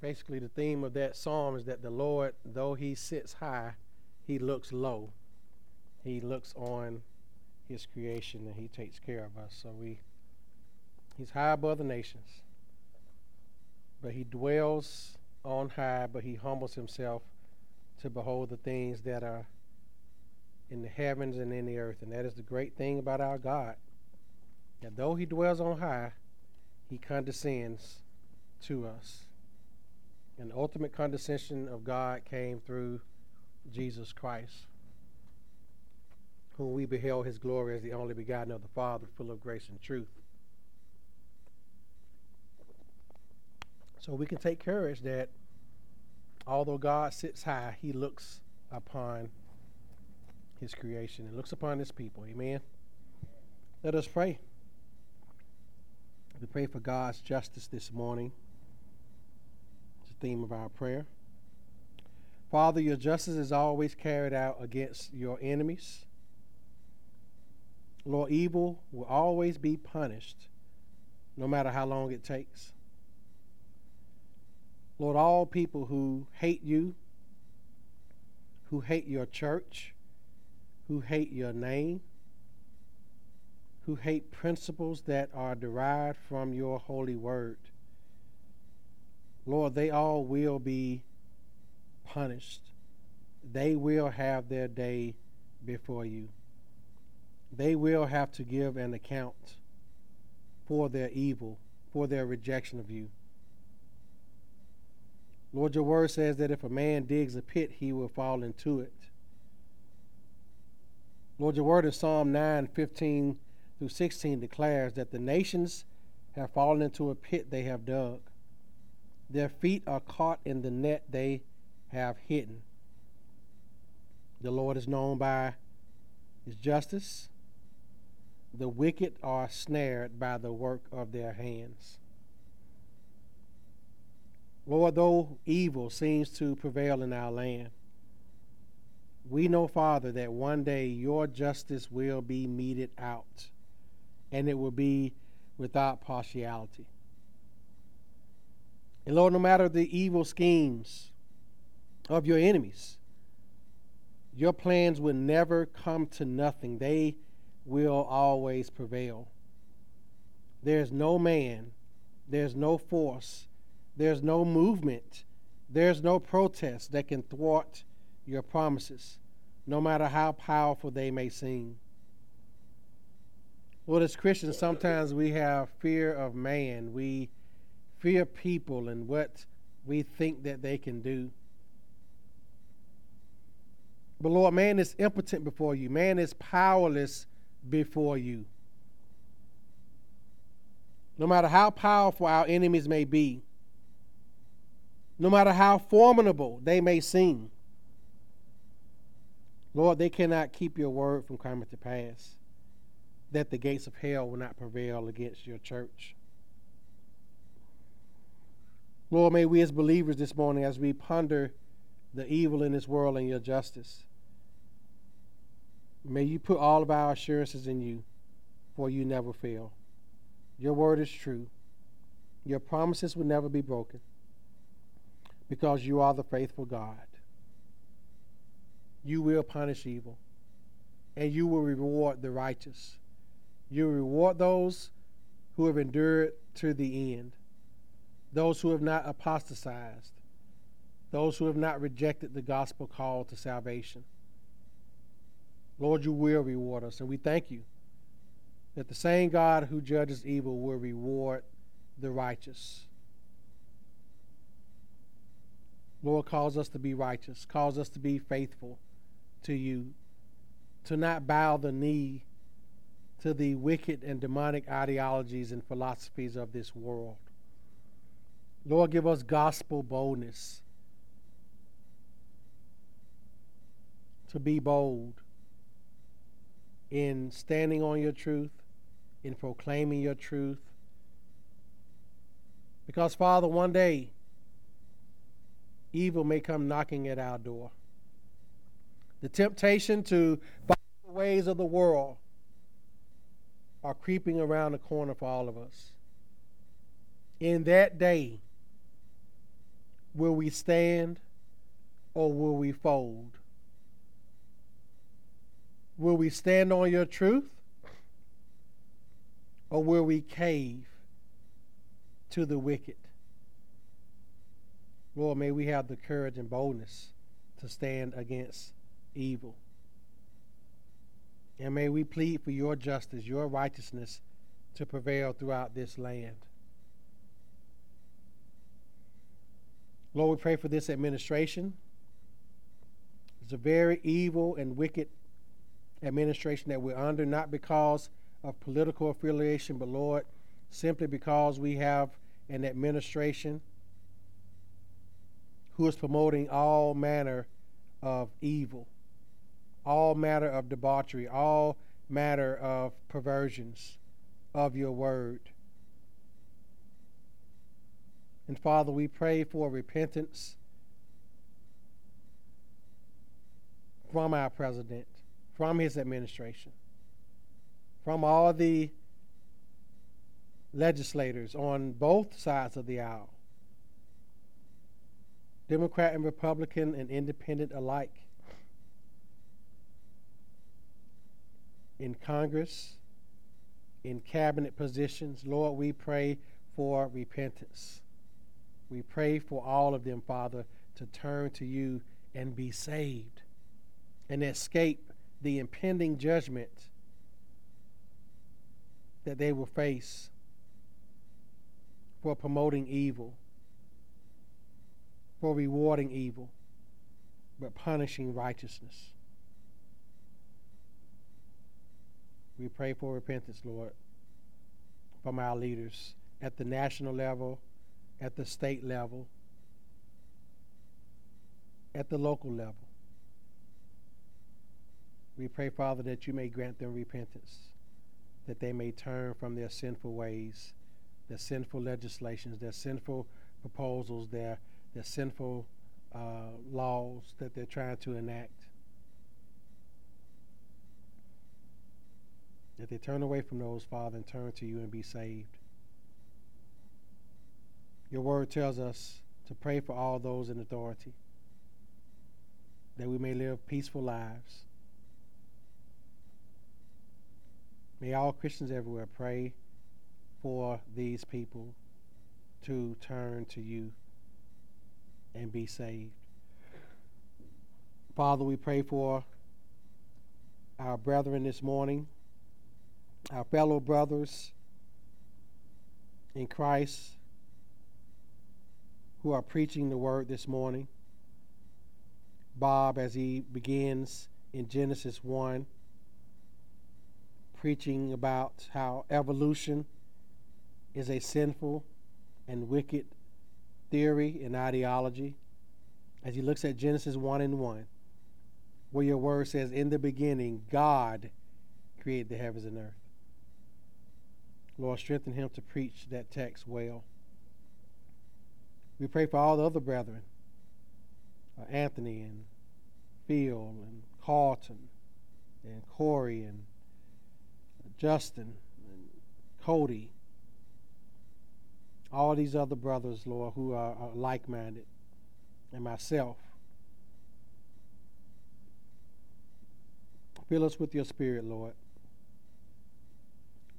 basically the theme of that psalm is that the Lord, though he sits high, he looks low. He looks on his creation and he takes care of us. So we he's high above the nations. But he dwells on high, but he humbles himself to behold the things that are in the heavens and in the earth. And that is the great thing about our God. That though he dwells on high, he condescends to us. And the ultimate condescension of God came through Jesus Christ, whom we beheld his glory as the only begotten of the Father, full of grace and truth. So we can take courage that although God sits high, he looks upon his creation and looks upon his people. Amen. Let us pray. We pray for God's justice this morning theme of our prayer. Father, your justice is always carried out against your enemies. Lord, evil will always be punished, no matter how long it takes. Lord, all people who hate you, who hate your church, who hate your name, who hate principles that are derived from your holy word, Lord, they all will be punished. They will have their day before you. They will have to give an account for their evil, for their rejection of you. Lord, your word says that if a man digs a pit, he will fall into it. Lord, your word in Psalm 9 15 through 16 declares that the nations have fallen into a pit they have dug. Their feet are caught in the net they have hidden. The Lord is known by his justice. The wicked are snared by the work of their hands. Lord, though evil seems to prevail in our land, we know, Father, that one day your justice will be meted out, and it will be without partiality. And Lord, no matter the evil schemes of your enemies, your plans will never come to nothing. They will always prevail. There's no man, there's no force, there's no movement, there's no protest that can thwart your promises, no matter how powerful they may seem. Lord, as Christians, sometimes we have fear of man. We fear people and what we think that they can do. But Lord, man is impotent before you, man is powerless before you. No matter how powerful our enemies may be, no matter how formidable they may seem, Lord, they cannot keep your word from coming to pass, that the gates of hell will not prevail against your church. Lord, may we as believers this morning, as we ponder the evil in this world and your justice, may you put all of our assurances in you, for you never fail. Your word is true. Your promises will never be broken because you are the faithful God. You will punish evil and you will reward the righteous. You reward those who have endured to the end those who have not apostatized, those who have not rejected the gospel call to salvation. Lord, you will reward us, and we thank you that the same God who judges evil will reward the righteous. Lord, calls us to be righteous, calls us to be faithful to you, to not bow the knee to the wicked and demonic ideologies and philosophies of this world. Lord, give us gospel boldness to be bold in standing on your truth, in proclaiming your truth. Because, Father, one day evil may come knocking at our door. The temptation to follow the ways of the world are creeping around the corner for all of us. In that day, Will we stand or will we fold? Will we stand on your truth or will we cave to the wicked? Lord, may we have the courage and boldness to stand against evil. And may we plead for your justice, your righteousness to prevail throughout this land. Lord, we pray for this administration. It's a very evil and wicked administration that we're under, not because of political affiliation, but Lord, simply because we have an administration who is promoting all manner of evil, all matter of debauchery, all matter of perversions of your word. And Father, we pray for repentance from our president, from his administration, from all the legislators on both sides of the aisle, Democrat and Republican and independent alike, in Congress, in cabinet positions. Lord, we pray for repentance. We pray for all of them, Father, to turn to you and be saved and escape the impending judgment that they will face for promoting evil, for rewarding evil, but punishing righteousness. We pray for repentance, Lord, from our leaders at the national level, at the state level, at the local level. We pray, Father, that you may grant them repentance, that they may turn from their sinful ways, their sinful legislations, their sinful proposals, their, their sinful uh, laws that they're trying to enact. That they turn away from those, Father, and turn to you and be saved. Your word tells us to pray for all those in authority, that we may live peaceful lives. May all Christians everywhere pray for these people to turn to you and be saved. Father, we pray for our brethren this morning our fellow brothers in Christ who are preaching the word this morning. Bob, as he begins in Genesis 1, preaching about how evolution is a sinful and wicked theory and ideology. As he looks at Genesis 1 and 1, where your word says, In the beginning, God created the heavens and earth. Lord, strengthen him to preach that text well. We pray for all the other brethren, uh, Anthony and Phil and Carlton and Corey and Justin and Cody. All these other brothers, Lord, who are, are like minded, and myself. Fill us with your spirit, Lord,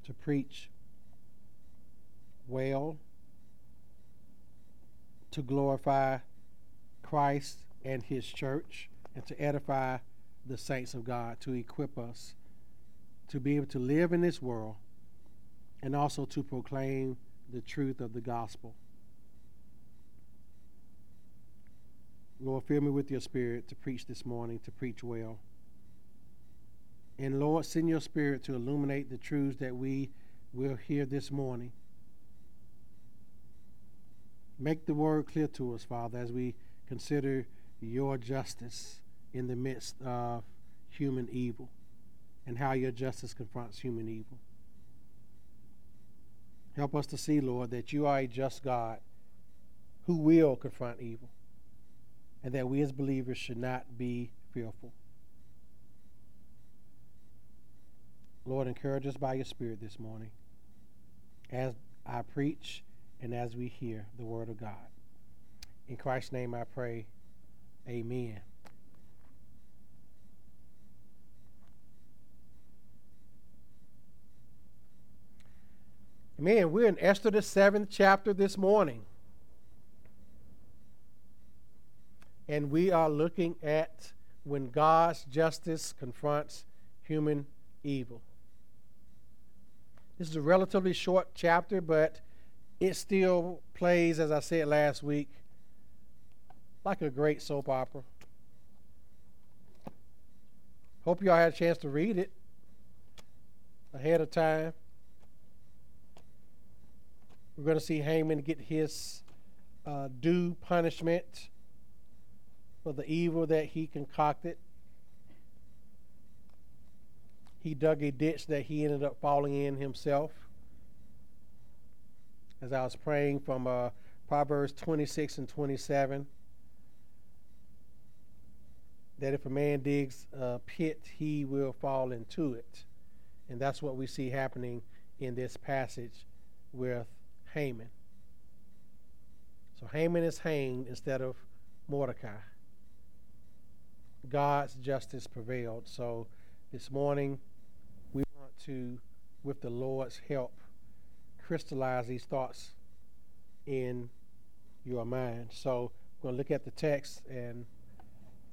to preach well to glorify Christ and his church and to edify the saints of God, to equip us to be able to live in this world and also to proclaim the truth of the gospel. Lord, fill me with your spirit to preach this morning, to preach well. And Lord, send your spirit to illuminate the truths that we will hear this morning. Make the word clear to us, Father, as we consider your justice in the midst of human evil and how your justice confronts human evil. Help us to see, Lord, that you are a just God who will confront evil and that we as believers should not be fearful. Lord, encourage us by your Spirit this morning as I preach and as we hear the word of God. In Christ's name I pray. Amen. Man, we're in Esther, the seventh chapter this morning. And we are looking at when God's justice confronts human evil. This is a relatively short chapter, but it still plays, as I said last week, like a great soap opera. Hope y'all had a chance to read it ahead of time. We're going to see Haman get his uh, due punishment for the evil that he concocted. He dug a ditch that he ended up falling in himself. As I was praying from uh, Proverbs 26 and 27, that if a man digs a pit, he will fall into it. And that's what we see happening in this passage with Haman. So Haman is hanged instead of Mordecai. God's justice prevailed. So this morning, we want to, with the Lord's help, crystallize these thoughts in your mind. So we're going to look at the text and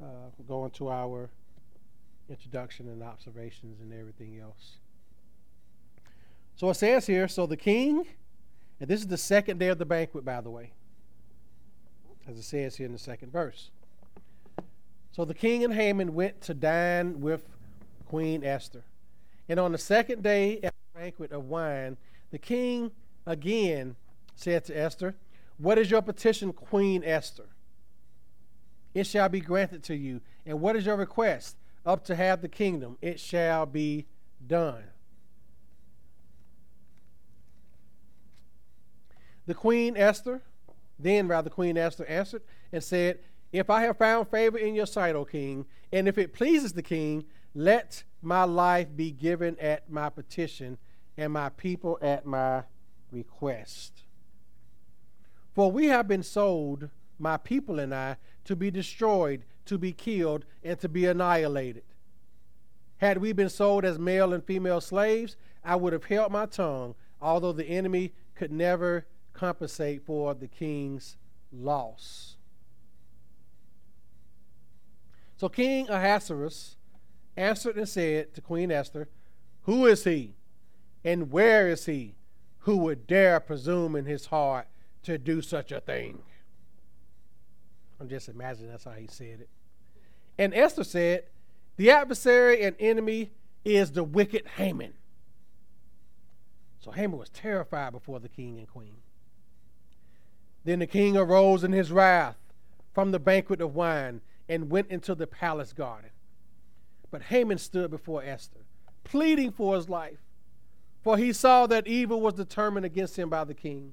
uh, go into our introduction and observations and everything else. So it says here so the king and this is the second day of the banquet, by the way, as it says here in the second verse. So the king and Haman went to dine with Queen Esther. And on the second day at the banquet of wine, the king again said to Esther, What is your petition, Queen Esther? It shall be granted to you. And what is your request? Up to have the kingdom. It shall be done. The queen Esther, then rather Queen Esther answered and said, If I have found favor in your sight, O king, and if it pleases the king, let my life be given at my petition, and my people at my request. For we have been sold, my people and I, to be destroyed, to be killed, and to be annihilated. Had we been sold as male and female slaves, I would have held my tongue, although the enemy could never compensate for the king's loss. So King Ahasuerus answered and said to Queen Esther, Who is he, and where is he who would dare presume in his heart to do such a thing? I'm just imagining that's how he said it. And Esther said, The adversary and enemy is the wicked Haman. So Haman was terrified before the king and queen. Then the king arose in his wrath from the banquet of wine and went into the palace garden. But Haman stood before Esther, pleading for his life, for he saw that evil was determined against him by the king.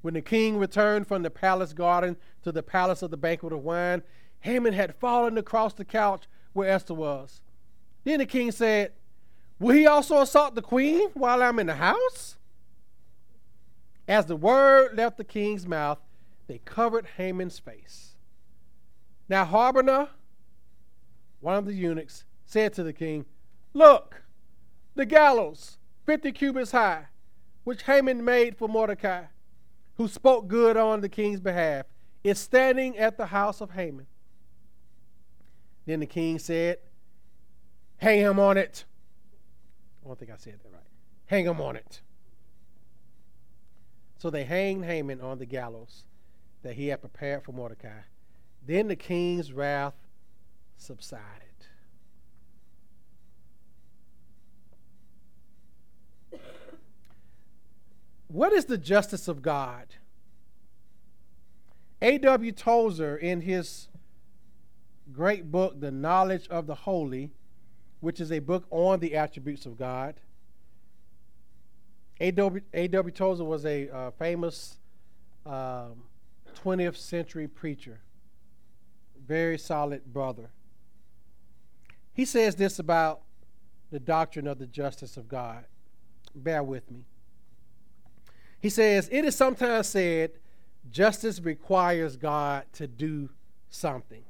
When the king returned from the palace garden to the palace of the banquet of wine, Haman had fallen across the couch where Esther was. Then the king said, Will he also assault the queen while I'm in the house? As the word left the king's mouth, they covered Haman's face. Now Harbonah, one of the eunuchs, said to the king, Look, the gallows, fifty cubits high, which Haman made for Mordecai, who spoke good on the king's behalf, is standing at the house of Haman. Then the king said, Hang him on it. I don't think I said that right. Hang him on it. So they hanged Haman on the gallows that he had prepared for Mordecai. Then the king's wrath subsided. What is the justice of God? A.W. Tozer, in his great book, The Knowledge of the Holy, which is a book on the attributes of God, A.W. Tozer was a uh, famous um, 20th century preacher, very solid brother. He says this about the doctrine of the justice of God. Bear with me. He says, It is sometimes said justice requires God to do something,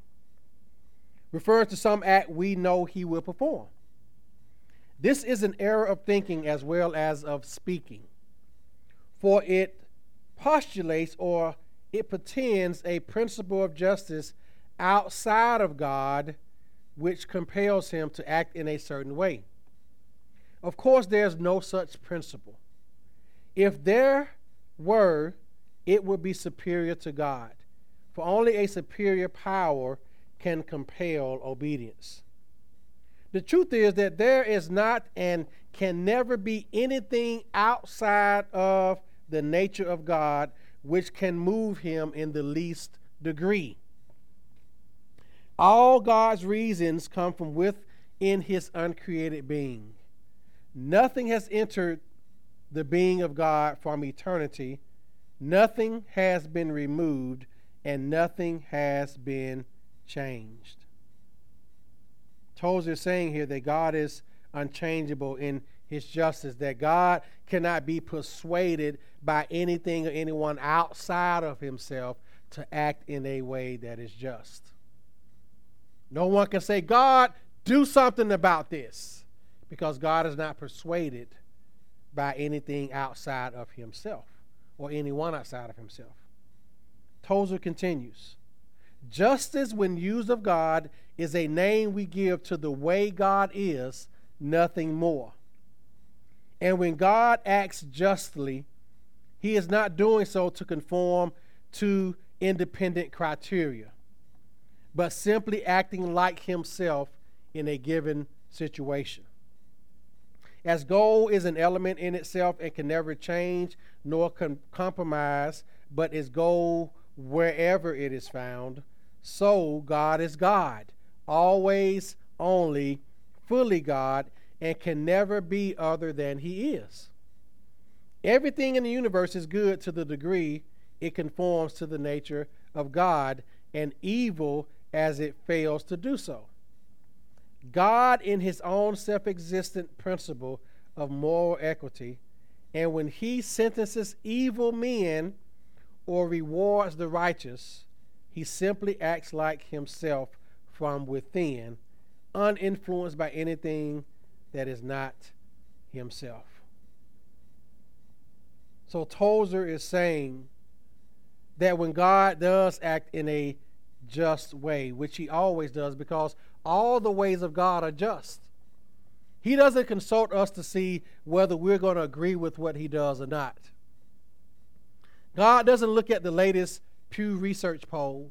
refers to some act we know he will perform. This is an error of thinking as well as of speaking, for it postulates or it pretends a principle of justice outside of God which compels him to act in a certain way. Of course, there's no such principle. If there were, it would be superior to God, for only a superior power can compel obedience. The truth is that there is not and can never be anything outside of the nature of God which can move him in the least degree. All God's reasons come from within his uncreated being. Nothing has entered the being of God from eternity, nothing has been removed, and nothing has been changed. Tozer is saying here that God is unchangeable in his justice, that God cannot be persuaded by anything or anyone outside of himself to act in a way that is just. No one can say, God, do something about this, because God is not persuaded by anything outside of himself or anyone outside of himself. Tozer continues Justice, when used of God, is a name we give to the way God is, nothing more. And when God acts justly, he is not doing so to conform to independent criteria but simply acting like himself in a given situation. As gold is an element in itself and can never change nor com- compromise, but is gold wherever it is found, so God is God, always, only, fully God, and can never be other than He is. Everything in the universe is good to the degree it conforms to the nature of God, and evil as it fails to do so. God, in his own self existent principle of moral equity, and when he sentences evil men or rewards the righteous, he simply acts like himself from within, uninfluenced by anything that is not himself. So Tozer is saying that when God does act in a just way, which he always does because all the ways of God are just. He doesn't consult us to see whether we're going to agree with what he does or not. God doesn't look at the latest Pew Research poll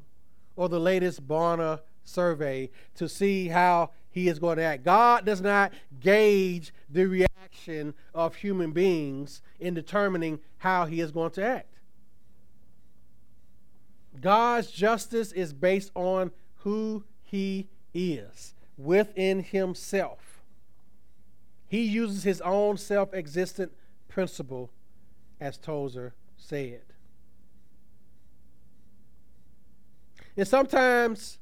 or the latest Barna survey to see how he is going to act. God does not gauge the reaction of human beings in determining how he is going to act. God's justice is based on who he is within himself. He uses his own self existent principle, as Tozer said. And sometimes,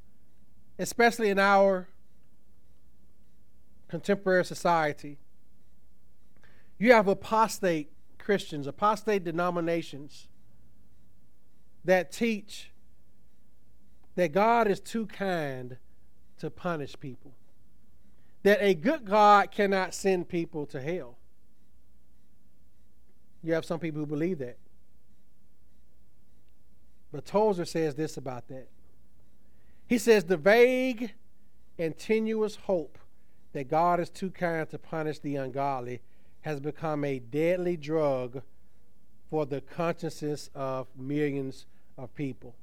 especially in our contemporary society, you have apostate Christians, apostate denominations that teach that God is too kind to punish people, that a good God cannot send people to hell. You have some people who believe that. But Tozer says this about that. He says the vague and tenuous hope that God is too kind to punish the ungodly has become a deadly drug for the consciences of millions of people.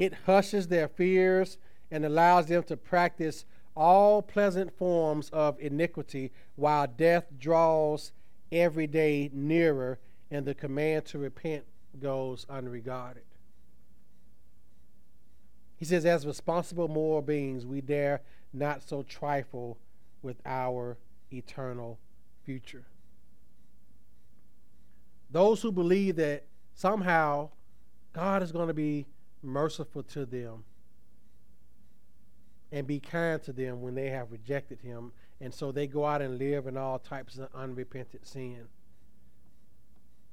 It hushes their fears and allows them to practice all pleasant forms of iniquity while death draws every day nearer and the command to repent goes unregarded. He says, as responsible moral beings, we dare not so trifle with our eternal future. Those who believe that somehow God is going to be merciful to them and be kind to them when they have rejected him. And so they go out and live in all types of unrepentant sin.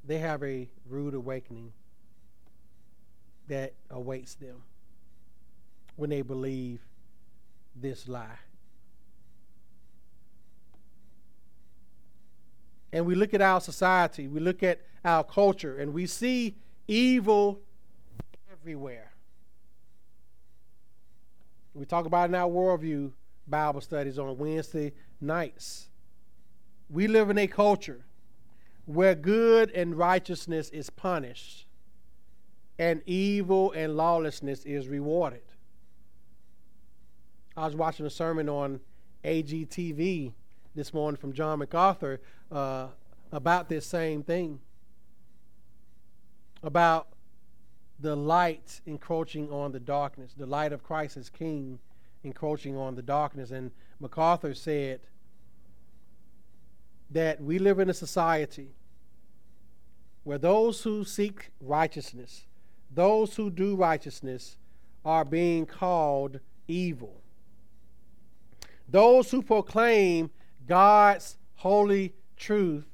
They have a rude awakening that awaits them when they believe this lie. And we look at our society, we look at our culture, and we see evil everywhere. We talk about in our worldview Bible studies on Wednesday nights. We live in a culture where good and righteousness is punished and evil and lawlessness is rewarded. I was watching a sermon on AGTV this morning from John MacArthur uh, about this same thing about the light encroaching on the darkness, the light of Christ as King encroaching on the darkness. And MacArthur said that we live in a society where those who seek righteousness, those who do righteousness, are being called evil. Those who proclaim God's holy truth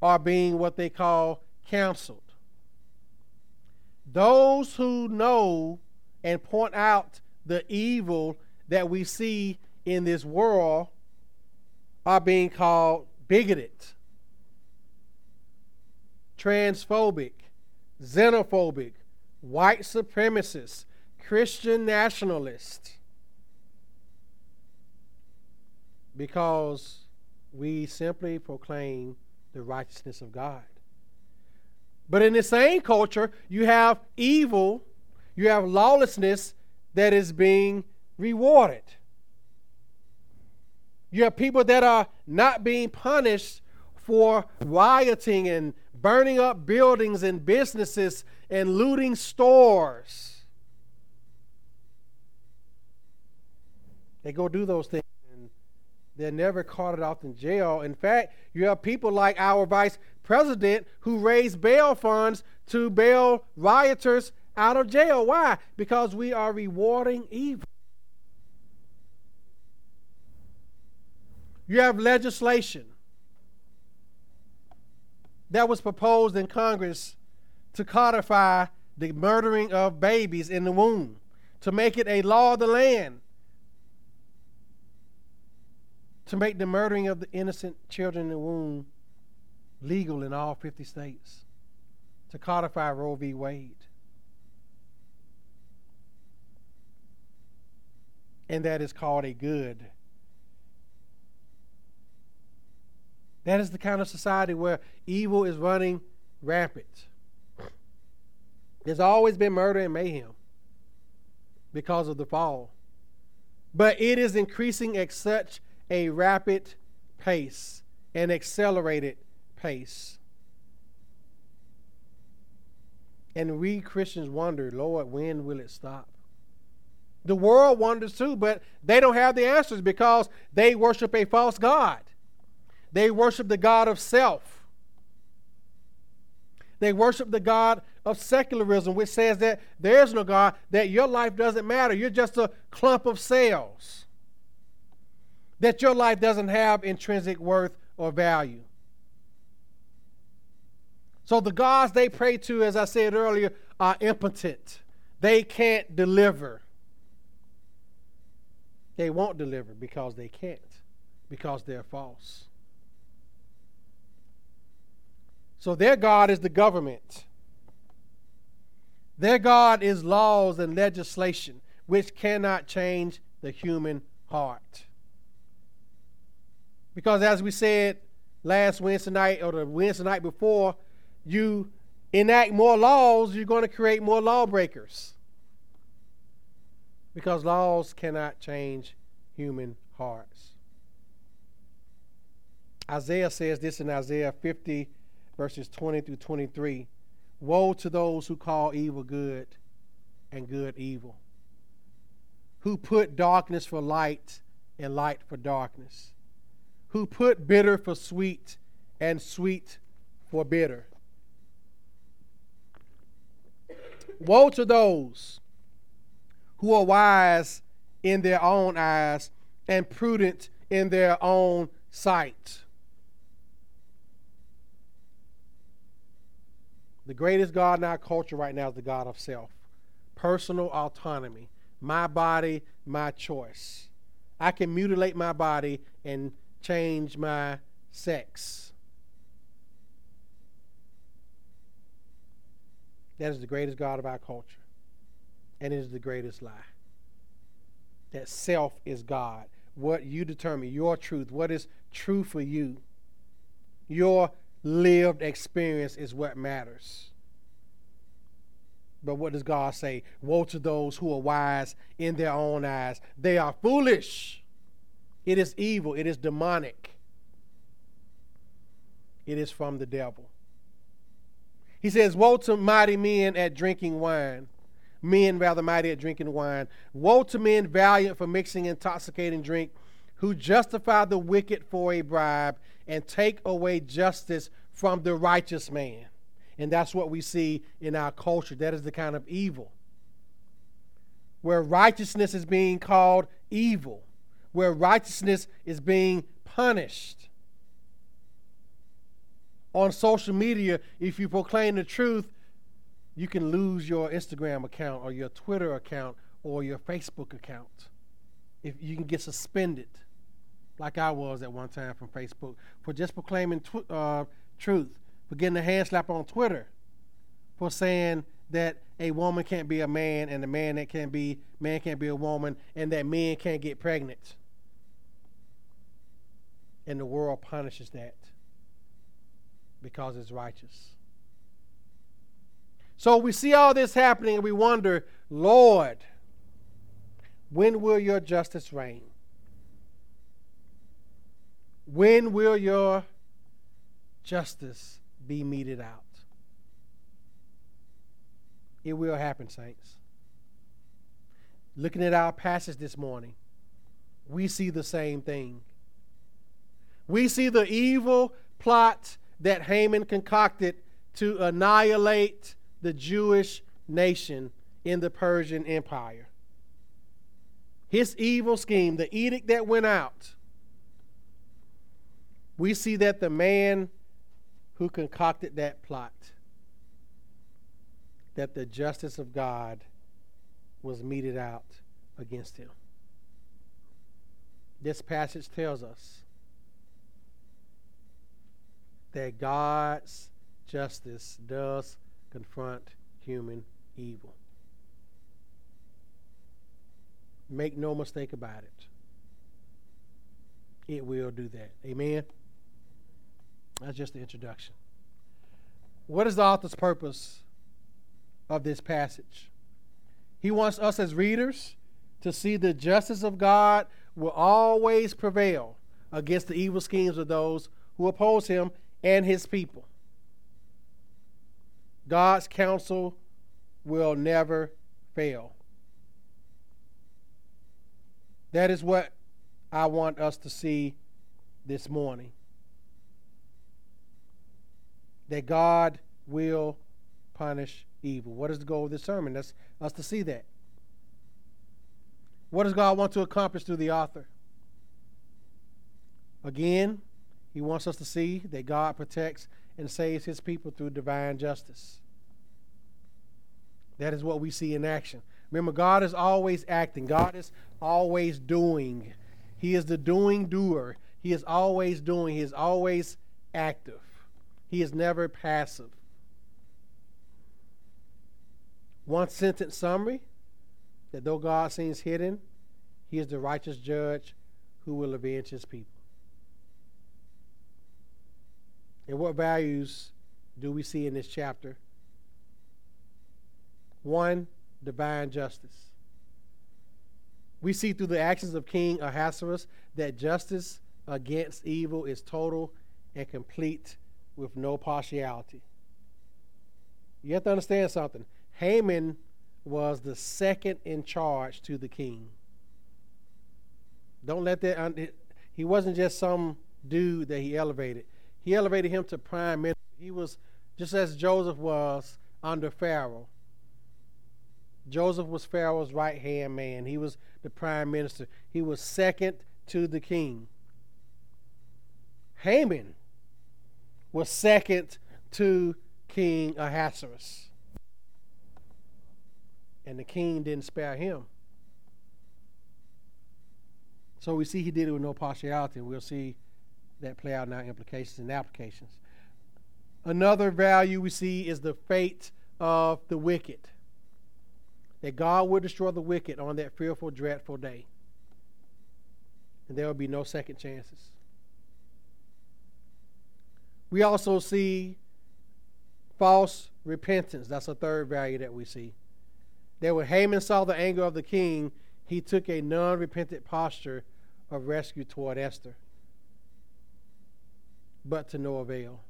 are being what they call canceled. Those who know and point out the evil that we see in this world are being called bigoted, transphobic, xenophobic, white supremacists, Christian nationalists. Because we simply proclaim the righteousness of God. But in the same culture, you have evil, you have lawlessness that is being rewarded. You have people that are not being punished for rioting and burning up buildings and businesses and looting stores. They go do those things and they're never caught it off in jail. In fact, you have people like our vice president who raised bail funds to bail rioters out of jail. Why? Because we are rewarding evil. You have legislation that was proposed in Congress to codify the murdering of babies in the womb, to make it a law of the land, to make the murdering of the innocent children in the womb legal in all 50 states to codify Roe v. Wade. And that is called a good. That is the kind of society where evil is running rampant. There's always been murder and mayhem because of the fall. But it is increasing at such a rapid pace and accelerated pace. And we Christians wonder, Lord, when will it stop? The world wonders too, but they don't have the answers because they worship a false God. They worship the God of self. They worship the God of secularism, which says that there is no God, that your life doesn't matter. You're just a clump of cells. That your life doesn't have intrinsic worth or value. So the gods they pray to, as I said earlier, are impotent. They can't deliver. They won't deliver because they can't, because they're false. So their God is the government. Their God is laws and legislation, which cannot change the human heart. Because as we said last Wednesday night or the Wednesday night before, you enact more laws, you're going to create more lawbreakers. Because laws cannot change human hearts. Isaiah says this in Isaiah 50, verses 20 through 23 Woe to those who call evil good and good evil, who put darkness for light and light for darkness, who put bitter for sweet and sweet for bitter Woe to those who are wise in their own eyes and prudent in their own sight. The greatest God in our culture right now is the God of self, personal autonomy. My body, my choice. I can mutilate my body and change my sex. That is the greatest God of our culture. And it is the greatest lie. That self is God. What you determine, your truth, what is true for you. Your lived experience is what matters. But what does God say? Woe to those who are wise in their own eyes. They are foolish. It is evil. It is demonic. It is from the devil. He says, Woe to mighty men at drinking wine. Men rather mighty at drinking wine. Woe to men valiant for mixing intoxicating drink, who justify the wicked for a bribe and take away justice from the righteous man. And that's what we see in our culture. That is the kind of evil. Where righteousness is being called evil, where righteousness is being punished. On social media, if you proclaim the truth, you can lose your Instagram account or your Twitter account or your Facebook account. If you can get suspended like I was at one time from Facebook, for just proclaiming tw- uh, truth, for getting a hand slap on Twitter, for saying that a woman can't be a man and a man that can be man can't be a woman and that men can't get pregnant. And the world punishes that because it's righteous. So we see all this happening and we wonder, Lord, when will your justice reign? When will your justice be meted out? It will happen, saints. Looking at our passage this morning, we see the same thing. We see the evil plot that Haman concocted to annihilate the Jewish nation in the Persian Empire. His evil scheme, the edict that went out, we see that the man who concocted that plot, that the justice of God was meted out against him. This passage tells us that God's justice does confront human evil. Make no mistake about it. It will do that. Amen. That's just the introduction. What is the author's purpose of this passage? He wants us as readers to see the justice of God will always prevail against the evil schemes of those who oppose him and his people. God's counsel will never fail. That is what I want us to see this morning. That God will punish evil. What is the goal of this sermon? That's us to see that. What does God want to accomplish through the author? Again, he wants us to see that God protects and saves his people through divine justice. That is what we see in action. Remember, God is always acting, God is always doing. He is the doing doer. He is always doing, He is always active. He is never passive. One sentence summary that though God seems hidden, He is the righteous judge who will avenge His people. And what values do we see in this chapter? One, divine justice. We see through the actions of King Ahasuerus that justice against evil is total and complete with no partiality. You have to understand something. Haman was the second in charge to the king. Don't let that, he wasn't just some dude that he elevated. He elevated him to prime minister. He was just as Joseph was under Pharaoh. Joseph was Pharaoh's right hand man. He was the prime minister. He was second to the king. Haman was second to King Ahasuerus. And the king didn't spare him. So we see he did it with no partiality, we'll see that play out in our implications and applications. Another value we see is the fate of the wicked. That God will destroy the wicked on that fearful, dreadful day. And there will be no second chances. We also see false repentance. That's a third value that we see. That when Haman saw the anger of the king, he took a non repentant posture of rescue toward Esther, but to no avail.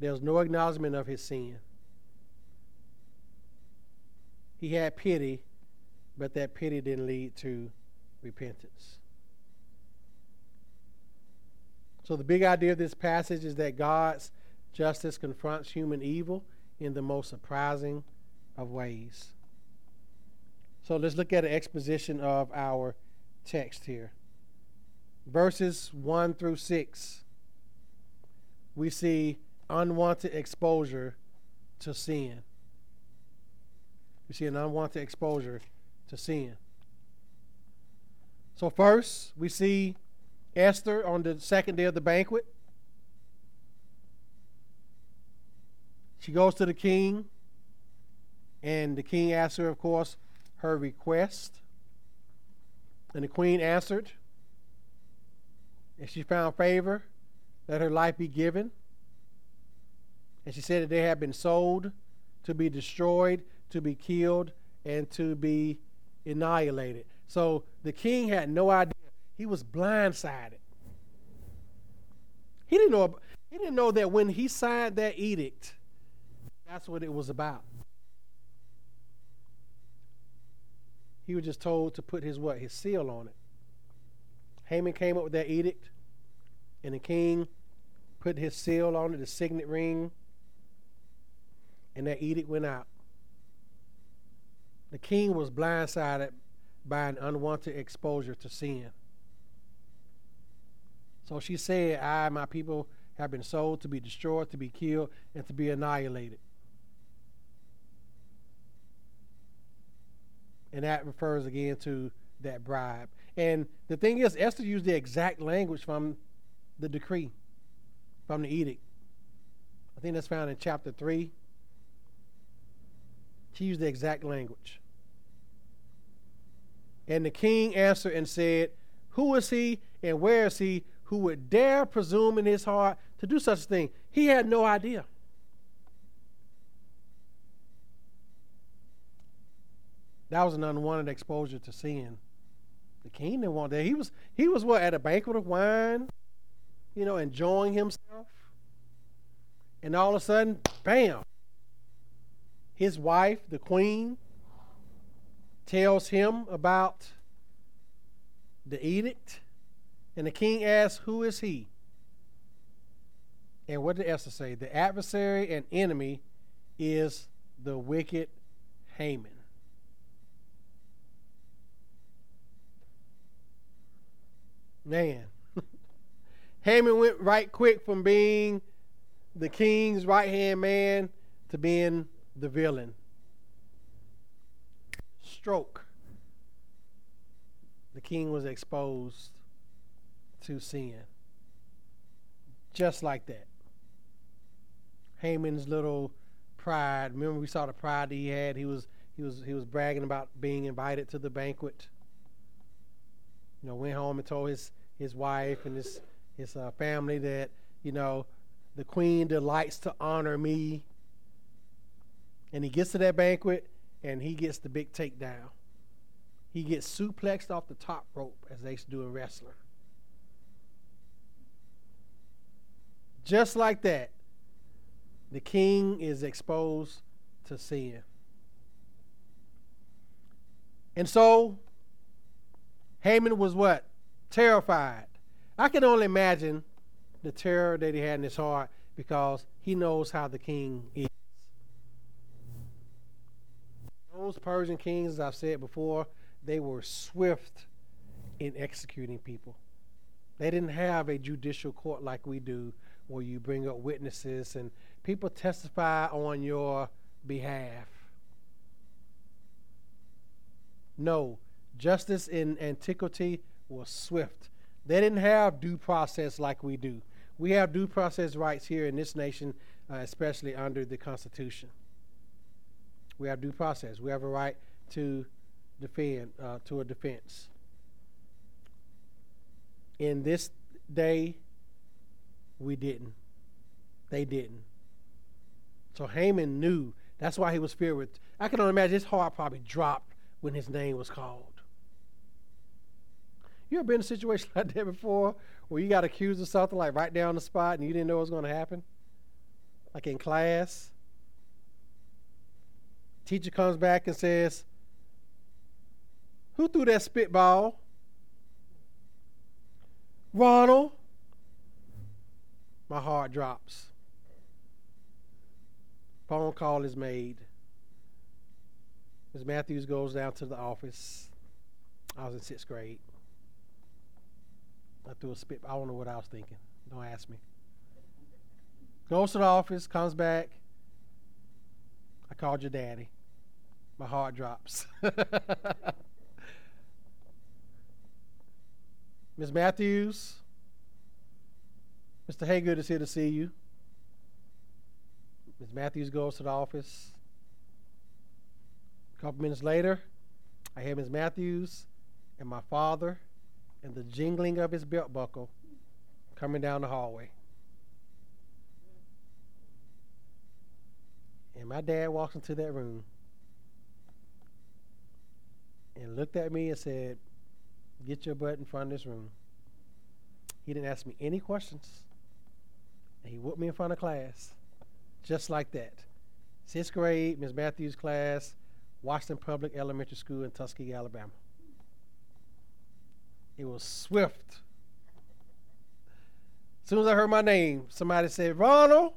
There was no acknowledgement of his sin. He had pity, but that pity didn't lead to repentance. So, the big idea of this passage is that God's justice confronts human evil in the most surprising of ways. So, let's look at an exposition of our text here. Verses 1 through 6, we see unwanted exposure to sin. We see an unwanted exposure to sin. So, first, we see Esther on the second day of the banquet. She goes to the king, and the king asks her, of course, her request. And the queen answered, and she found favor, let her life be given. And she said that they had been sold to be destroyed, to be killed, and to be annihilated. So the king had no idea. He was blindsided. He didn't know he didn't know that when he signed that edict, that's what it was about. He was just told to put his what? His seal on it. Haman came up with that edict, and the king put his seal on it, the signet ring, and that edict went out. The king was blindsided by an unwanted exposure to sin. So she said, I, my people, have been sold to be destroyed, to be killed, and to be annihilated. And that refers again to that bribe. And the thing is, Esther used the exact language from the decree, from the edict. I think that's found in chapter 3. She used the exact language. And the king answered and said, Who is he and where is he who would dare presume in his heart to do such a thing? He had no idea. That was an unwanted exposure to sin. The king didn't want that. He was he was what at a banquet of wine, you know, enjoying himself. And all of a sudden, bam. His wife, the queen, tells him about the edict. And the king asks, Who is he? And what did Esther say? The adversary and enemy is the wicked Haman. Man. Haman went right quick from being the king's right hand man to being the villain stroke, the king was exposed to sin. Just like that. Haman's little pride. Remember we saw the pride that he had. He was he was he was bragging about being invited to the banquet. You know, went home and told his his wife and his his a family that you know the queen delights to honor me. And he gets to that banquet and he gets the big takedown. He gets suplexed off the top rope, as they used to do in wrestling. Just like that, the king is exposed to sin. And so, Haman was what? Terrified. I can only imagine the terror that he had in his heart because he knows how the king is. Those Persian kings, as I've said before, they were swift in executing people. They didn't have a judicial court like we do where you bring up witnesses and people testify on your behalf. No, justice in antiquity was swift. They didn't have due process like we do. We have due process rights here in this nation, uh, especially under the Constitution. We have due process. We have a right to defend, uh, to a defense. In this day, we didn't. They didn't. So Haman knew. That's why he was feared with. I can only imagine his heart probably dropped when his name was called. You ever been in a situation like that before where you got accused of something like right down the spot and you didn't know it was going to happen? Like in class? Teacher comes back and says, Who threw that spitball? Ronald. My heart drops. Phone call is made. Ms. Matthews goes down to the office. I was in sixth grade. I threw a spit. I don't know what I was thinking. Don't ask me. Goes to the office, comes back. I called your daddy. My heart drops. Ms. Matthews, Mr. Haygood is here to see you. Ms. Matthews goes to the office. A couple minutes later, I hear Ms. Matthews and my father and the jingling of his belt buckle coming down the hallway. And my dad walks into that room and looked at me and said, Get your butt in front of this room. He didn't ask me any questions. And he whooped me in front of class, just like that. Sixth grade, Ms. Matthews' class, Washington Public Elementary School in Tuskegee, Alabama. It was swift. As soon as I heard my name, somebody said, Ronald.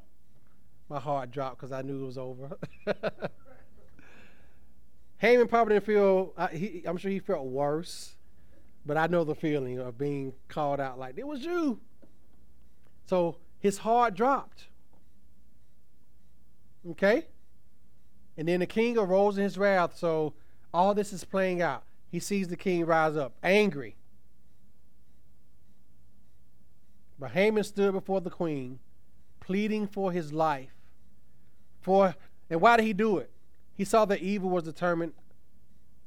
My heart dropped because I knew it was over. Haman probably didn't feel, I, he, I'm sure he felt worse, but I know the feeling of being called out like, it was you. So his heart dropped. Okay? And then the king arose in his wrath. So all this is playing out. He sees the king rise up, angry. But Haman stood before the queen, pleading for his life. For and why did he do it? He saw that evil was determined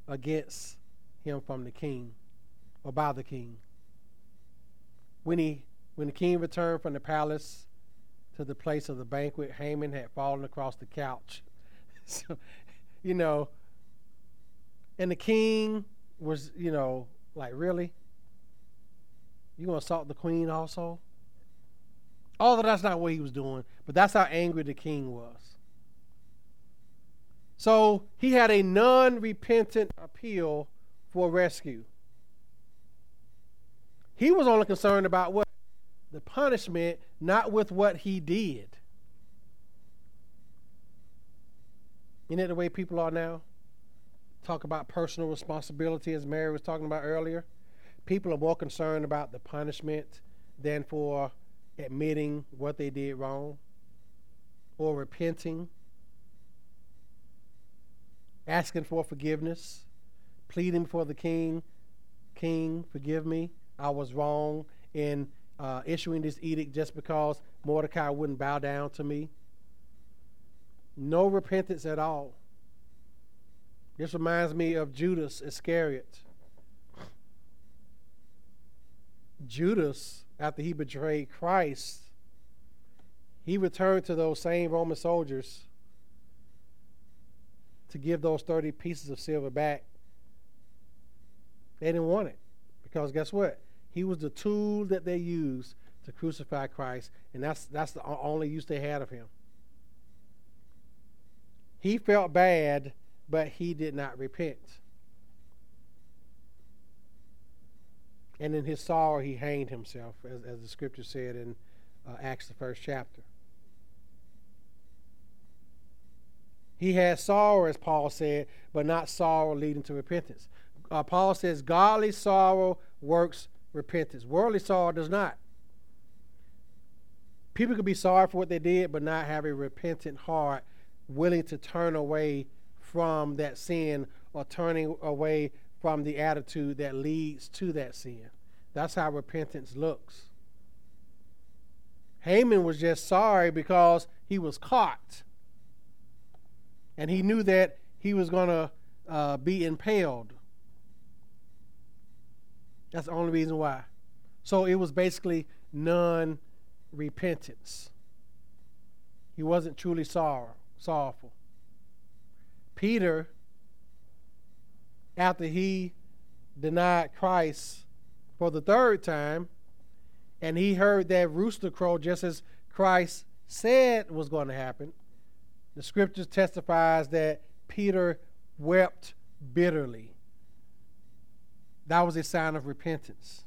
against him from the king, or by the king. When he when the king returned from the palace to the place of the banquet, Haman had fallen across the couch. so, you know, and the king was, you know, like, really? You gonna assault the queen also? Although that's not what he was doing, but that's how angry the king was. So he had a non repentant appeal for rescue. He was only concerned about what? The punishment, not with what he did. Isn't the way people are now? Talk about personal responsibility, as Mary was talking about earlier. People are more concerned about the punishment than for admitting what they did wrong or repenting, asking for forgiveness, pleading for the king, King, forgive me, I was wrong in uh, issuing this edict just because Mordecai wouldn't bow down to me. No repentance at all. This reminds me of Judas Iscariot. Judas after he betrayed Christ, he returned to those same Roman soldiers to give those 30 pieces of silver back. They didn't want it because guess what? He was the tool that they used to crucify Christ, and that's, that's the only use they had of him. He felt bad, but he did not repent. And in his sorrow, he hanged himself, as, as the scripture said in uh, Acts, the first chapter. He had sorrow, as Paul said, but not sorrow leading to repentance. Uh, Paul says, Godly sorrow works repentance. Worldly sorrow does not. people could be sorry for what they did, but not have a repentant heart, willing to turn away from that sin or turning away from the attitude that leads to that sin. That's how repentance looks. Haman was just sorry because he was caught. And he knew that he was going to uh, be impaled. That's the only reason why. So it was basically non repentance. He wasn't truly sorrow, sorrowful. Peter, after he denied Christ for the third time, and he heard that rooster crow just as Christ said was going to happen, the scriptures testifies that Peter wept bitterly. That was a sign of repentance.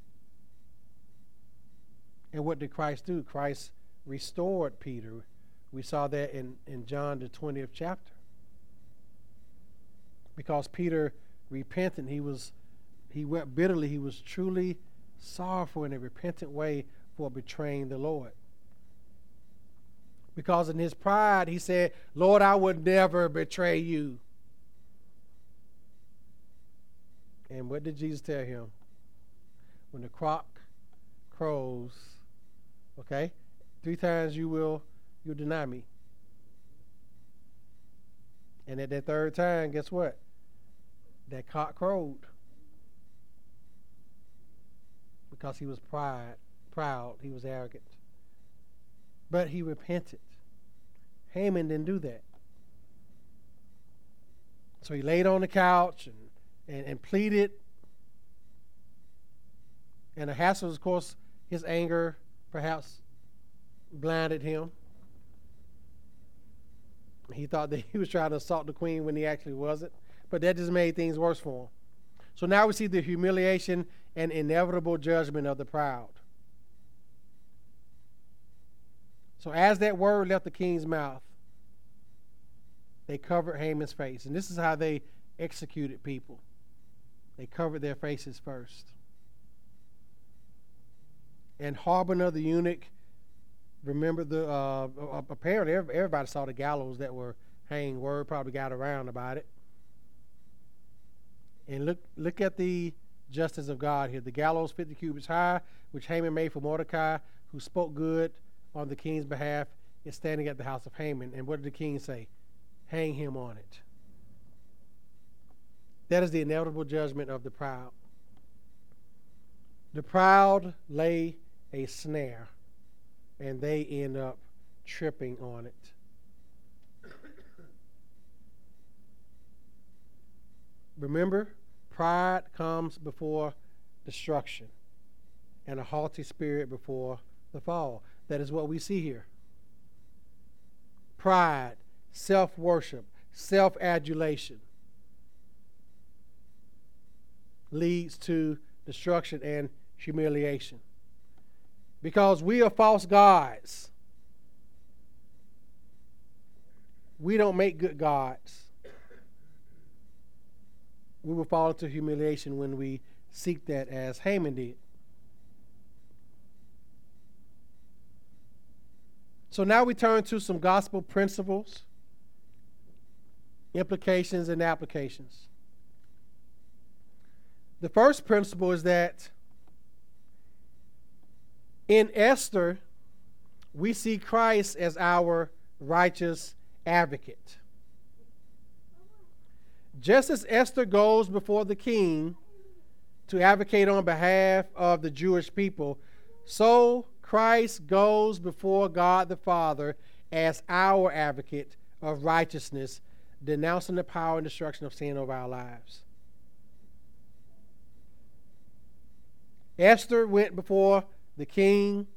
And what did Christ do? Christ restored Peter. We saw that in, in John, the 20th chapter. Because Peter repented, he was he wept bitterly. He was truly sorrowful in a repentant way for betraying the Lord. Because in his pride, he said, Lord, I would never betray you. And what did Jesus tell him? When the cock crows, okay, three times you will you deny me. And at that third time, guess what? That cock crowed. Because he was pride, proud, he was arrogant. But he repented. Haman didn't do that. So he laid on the couch and and, and pleaded. And Ahasuerus, of course, his anger perhaps blinded him. He thought that he was trying to assault the queen when he actually wasn't. But that just made things worse for him. So now we see the humiliation and inevitable judgment of the proud. So as that word left the king's mouth, they covered Haman's face. And this is how they executed people. They covered their faces first. And Harbonah the eunuch, remember the, uh, apparently everybody saw the gallows that were hanging. Word probably got around about it. And look, look at the justice of God here. The gallows 50 cubits high, which Haman made for Mordecai, who spoke good on the king's behalf, is standing at the house of Haman. And what did the king say? Hang him on it. That is the inevitable judgment of the proud. The proud lay a snare, and they end up tripping on it. Remember, pride comes before destruction, and a haughty spirit before the fall. That is what we see here. Pride, self worship, self adulation leads to destruction and humiliation. Because we are false gods. We don't make good gods. We will fall into humiliation when we seek that as Haman did. So now we turn to some gospel principles, implications, and applications. The first principle is that in Esther, we see Christ as our righteous advocate. Just as Esther goes before the king to advocate on behalf of the Jewish people, so Christ goes before God the Father as our advocate of righteousness, denouncing the power and destruction of sin over our lives. Esther went before the king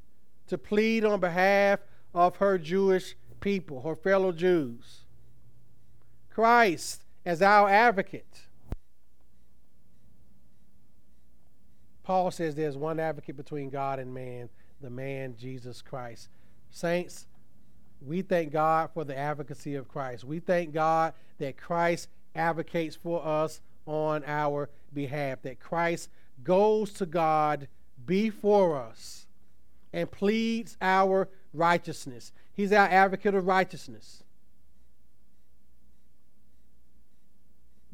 to plead on behalf of her Jewish people, her fellow Jews. Christ as our advocate. Paul says there's one advocate between God and man, the man Jesus Christ. Saints, we thank God for the advocacy of Christ. We thank God that Christ advocates for us on our behalf, that Christ goes to God before us and pleads our righteousness. He's our advocate of righteousness.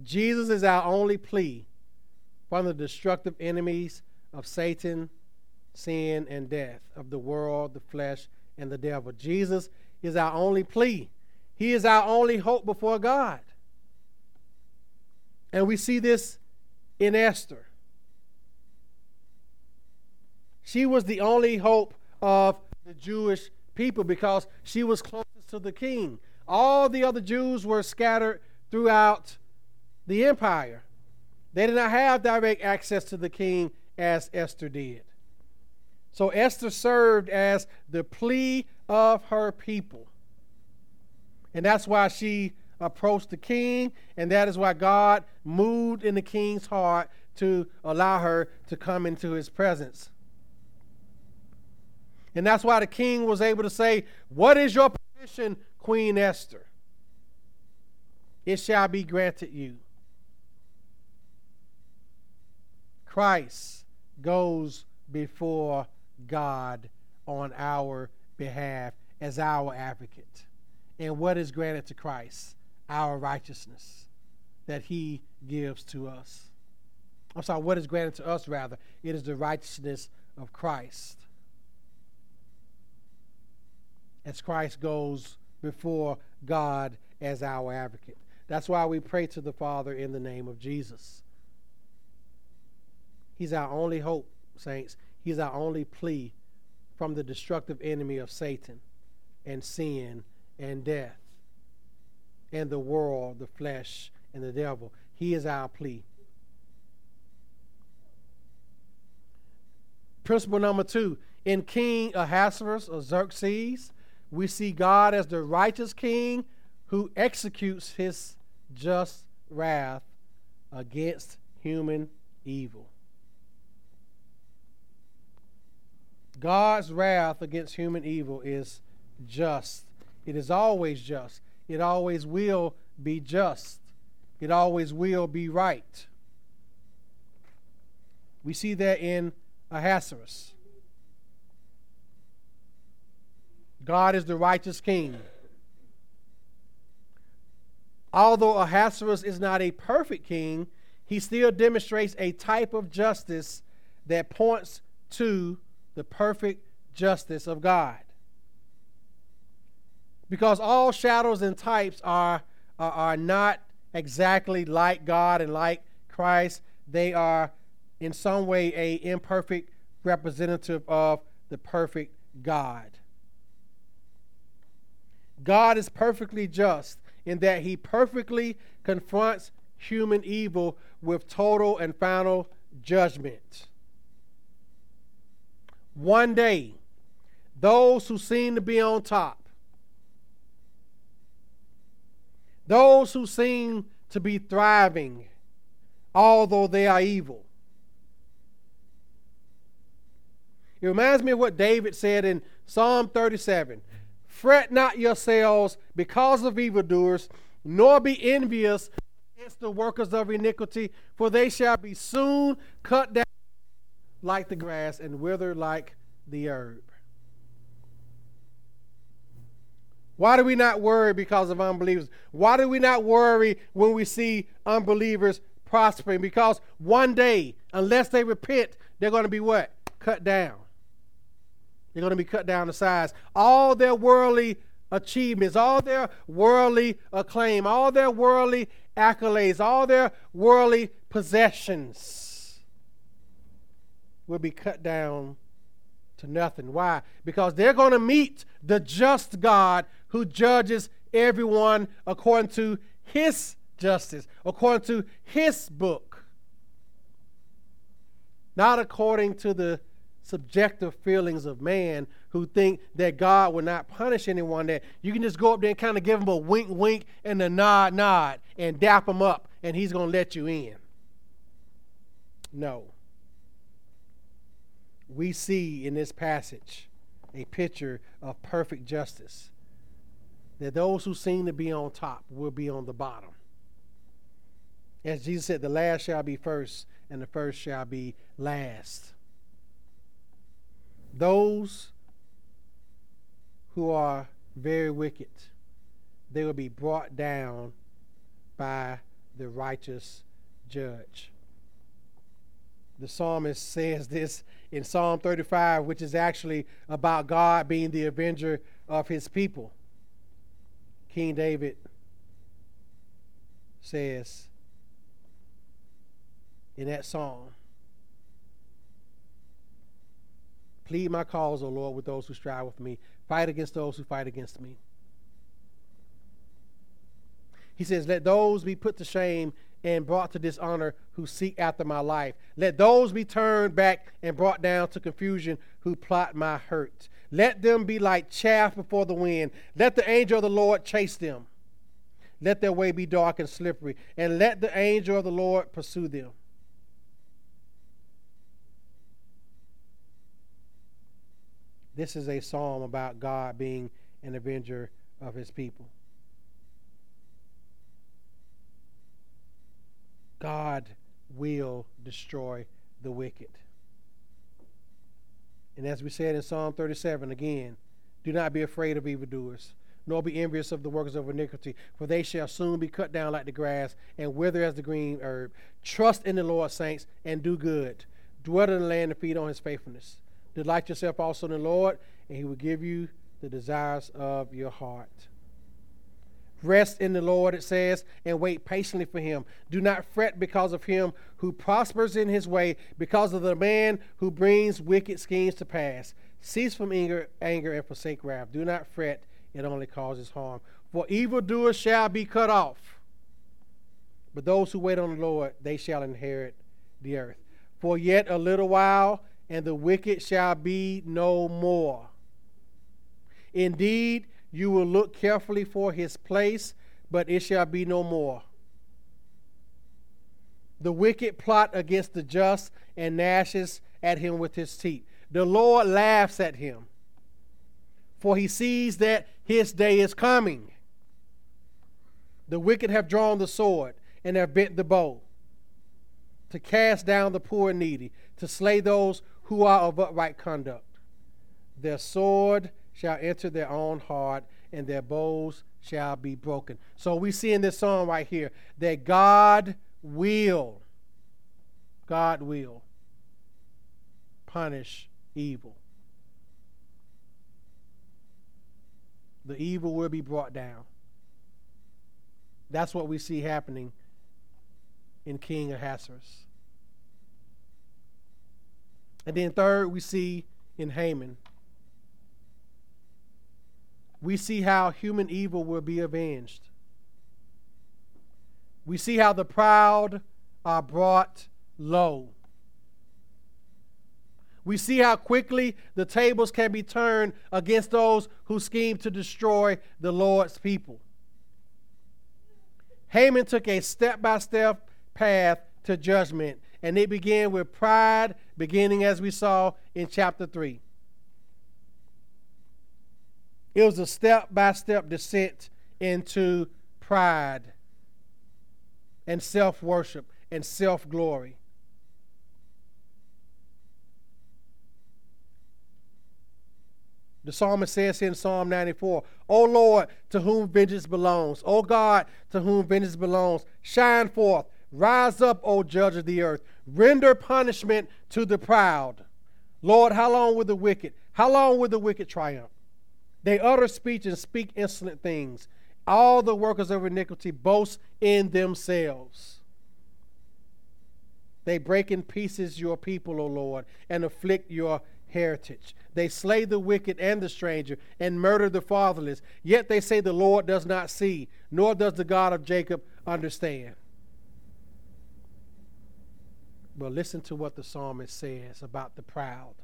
Jesus is our only plea from the destructive enemies of Satan, sin, and death, of the world, the flesh, and the devil. Jesus is our only plea. He is our only hope before God. And we see this in Esther. She was the only hope of the Jewish people because she was closest to the king. All the other Jews were scattered throughout the empire. They did not have direct access to the king as Esther did. So Esther served as the plea of her people. And that's why she approached the king, and that is why God moved in the king's heart to allow her to come into his presence. And that's why the king was able to say, What is your petition, Queen Esther? It shall be granted you. Christ goes before God on our behalf as our advocate. And what is granted to Christ? Our righteousness that he gives to us. I'm sorry, what is granted to us, rather? It is the righteousness of Christ. As Christ goes before God as our advocate. That's why we pray to the Father in the name of Jesus. He's our only hope, saints. He's our only plea from the destructive enemy of Satan and sin and death and the world, the flesh, and the devil. He is our plea. Principle number two in King Ahasuerus or Xerxes, we see God as the righteous king who executes his just wrath against human evil. God's wrath against human evil is just. It is always just. It always will be just. It always will be right. We see that in Ahasuerus. God is the righteous king. Although Ahasuerus is not a perfect king, he still demonstrates a type of justice that points to the perfect justice of God. Because all shadows and types are, are, are not exactly like God and like Christ, they are in some way a imperfect representative of the perfect God. God is perfectly just in that he perfectly confronts human evil with total and final judgment. One day, those who seem to be on top, those who seem to be thriving, although they are evil. It reminds me of what David said in Psalm 37 Fret not yourselves because of evildoers, nor be envious against the workers of iniquity, for they shall be soon cut down like the grass and wither like the herb. Why do we not worry because of unbelievers? Why do we not worry when we see unbelievers prospering? Because one day, unless they repent, they're going to be what? Cut down. They're going to be cut down to size. All their worldly achievements, all their worldly acclaim, all their worldly accolades, all their worldly possessions will be cut down to nothing. Why? Because they're going to meet the just God who judges everyone according to his justice, according to his book, not according to the subjective feelings of man who think that God will not punish anyone, that you can just go up there and kind of give him a wink, wink, and a nod, nod, and dap him up, and he's going to let you in. No we see in this passage a picture of perfect justice. That those who seem to be on top will be on the bottom. As Jesus said, the last shall be first, and the first shall be last. Those who are very wicked, they will be brought down by the righteous judge. The psalmist says this in Psalm 35, which is actually about God being the avenger of his people. King David says in that psalm, Plead my cause, O Lord, with those who strive with me. Fight against those who fight against me. He says, Let those be put to shame and brought to dishonor who seek after my life. Let those be turned back and brought down to confusion who plot my hurt. Let them be like chaff before the wind. Let the angel of the Lord chase them. Let their way be dark and slippery, and let the angel of the Lord pursue them. This is a psalm about God being an avenger of his people. God will destroy the wicked. And as we said in Psalm 37 again, do not be afraid of evildoers, nor be envious of the workers of iniquity, for they shall soon be cut down like the grass and wither as the green herb. Trust in the Lord, saints, and do good. Dwell in the land and feed on his faithfulness. Delight yourself also in the Lord, and he will give you the desires of your heart. Rest in the Lord, it says, and wait patiently for him. Do not fret because of him who prospers in his way, because of the man who brings wicked schemes to pass. Cease from anger, anger and forsake wrath. Do not fret, it only causes harm. For evildoers shall be cut off. But those who wait on the Lord, they shall inherit the earth. For yet a little while, and the wicked shall be no more. Indeed, you will look carefully for his place, but it shall be no more. The wicked plot against the just and gnashes at him with his teeth. The Lord laughs at him, for he sees that his day is coming. The wicked have drawn the sword and have bent the bow to cast down the poor and needy, to slay those who are of upright conduct. Their sword shall enter their own heart, and their bows shall be broken. So we see in this song right here that God will, God will punish evil. The evil will be brought down. That's what we see happening in King Ahasuerus. And then third, we see in Haman we see how human evil will be avenged. We see how the proud are brought low. We see how quickly the tables can be turned against those who scheme to destroy the Lord's people. Haman took a step by step path to judgment, and it began with pride, beginning as we saw in chapter 3. It was a step by step descent into pride and self worship and self glory. The psalmist says in Psalm 94, O Lord, to whom vengeance belongs, O God, to whom vengeance belongs, shine forth, rise up, O judge of the earth, render punishment to the proud. Lord, how long will the wicked, how long will the wicked triumph? They utter speech and speak insolent things. All the workers of iniquity boast in themselves. They break in pieces your people, O Lord, and afflict your heritage. They slay the wicked and the stranger and murder the fatherless. Yet they say the Lord does not see, nor does the God of Jacob understand. But listen to what the psalmist says about the proud.